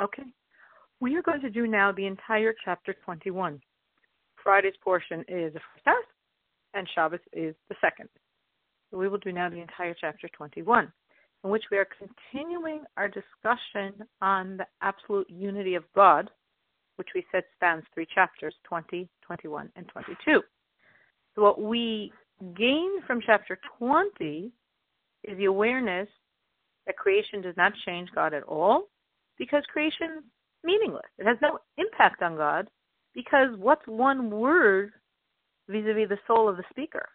Okay. We are going to do now the entire chapter 21. Friday's portion is the first half, and Shabbos is the second. So we will do now the entire chapter 21, in which we are continuing our discussion on the absolute unity of God, which we said spans three chapters 20, 21, and 22. So what we gain from chapter 20 is the awareness that creation does not change God at all because creation is meaningless. It has no impact on God because what's one word vis a vis the soul of the speaker?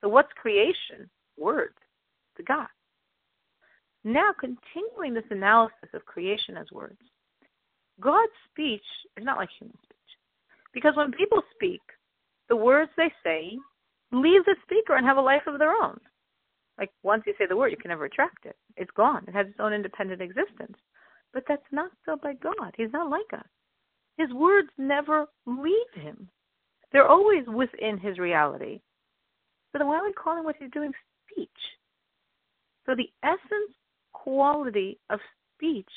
So, what's creation? Words to God. Now, continuing this analysis of creation as words, God's speech is not like human speech. Because when people speak, the words they say leave the speaker and have a life of their own. Like once you say the word, you can never retract it. It's gone. It has its own independent existence. But that's not so by God. He's not like us. His words never leave him. They're always within his reality. So then why are we calling what he's doing speech? So the essence quality of speech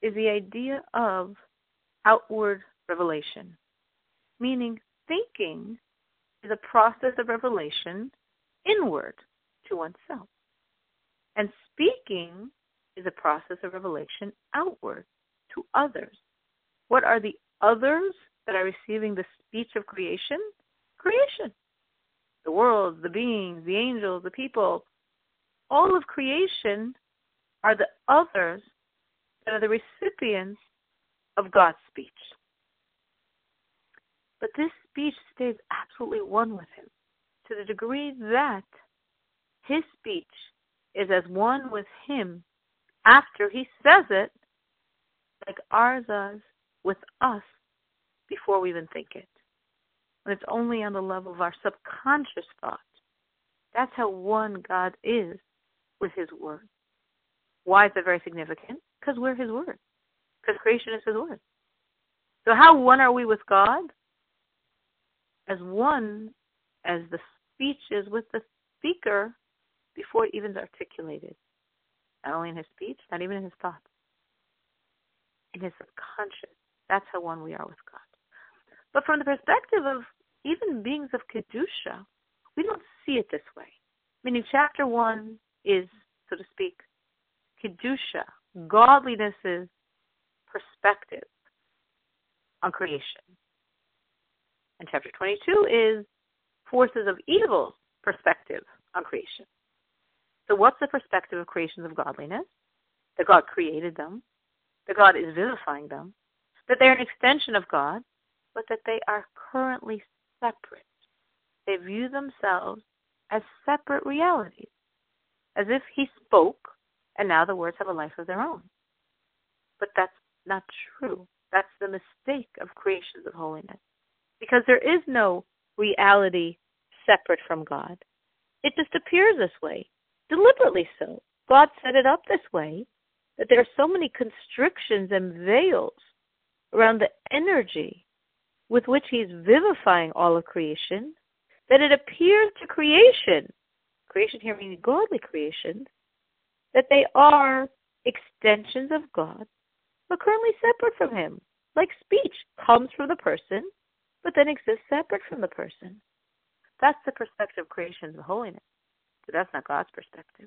is the idea of outward revelation, meaning thinking is a process of revelation inward to oneself. And speaking is a process of revelation outward to others. What are the others that are receiving the speech of creation? Creation. The world, the beings, the angels, the people, all of creation are the others that are the recipients of God's speech. But this speech stays absolutely one with Him to the degree that His speech is as one with Him after He says it, like ours is with us before we even think it. And it's only on the level of our subconscious thought. That's how one God is with His Word. Why is that very significant? Because we're His Word. Because creation is His Word. So, how one are we with God? As one as the speech is with the speaker before it even is articulated. Not only in his speech, not even in his thoughts. In his subconscious. That's how one we are with God. But from the perspective of even beings of Kedusha, we don't see it this way. Meaning, chapter one is, so to speak, Kedusha, godliness's perspective on creation. And chapter 22 is forces of evil's perspective on creation. So, what's the perspective of creations of godliness? That God created them, that God is vivifying them, that they're an extension of God, but that they are currently separate. They view themselves as separate realities, as if He spoke and now the words have a life of their own. But that's not true. That's the mistake of creations of holiness. Because there is no reality separate from God. It just appears this way, deliberately so. God set it up this way that there are so many constrictions and veils around the energy with which He's vivifying all of creation that it appears to creation, creation here meaning godly creation, that they are extensions of God, but currently separate from Him. Like speech comes from the person, but then exists separate from the person. That's the perspective of creation of holiness. But that's not God's perspective.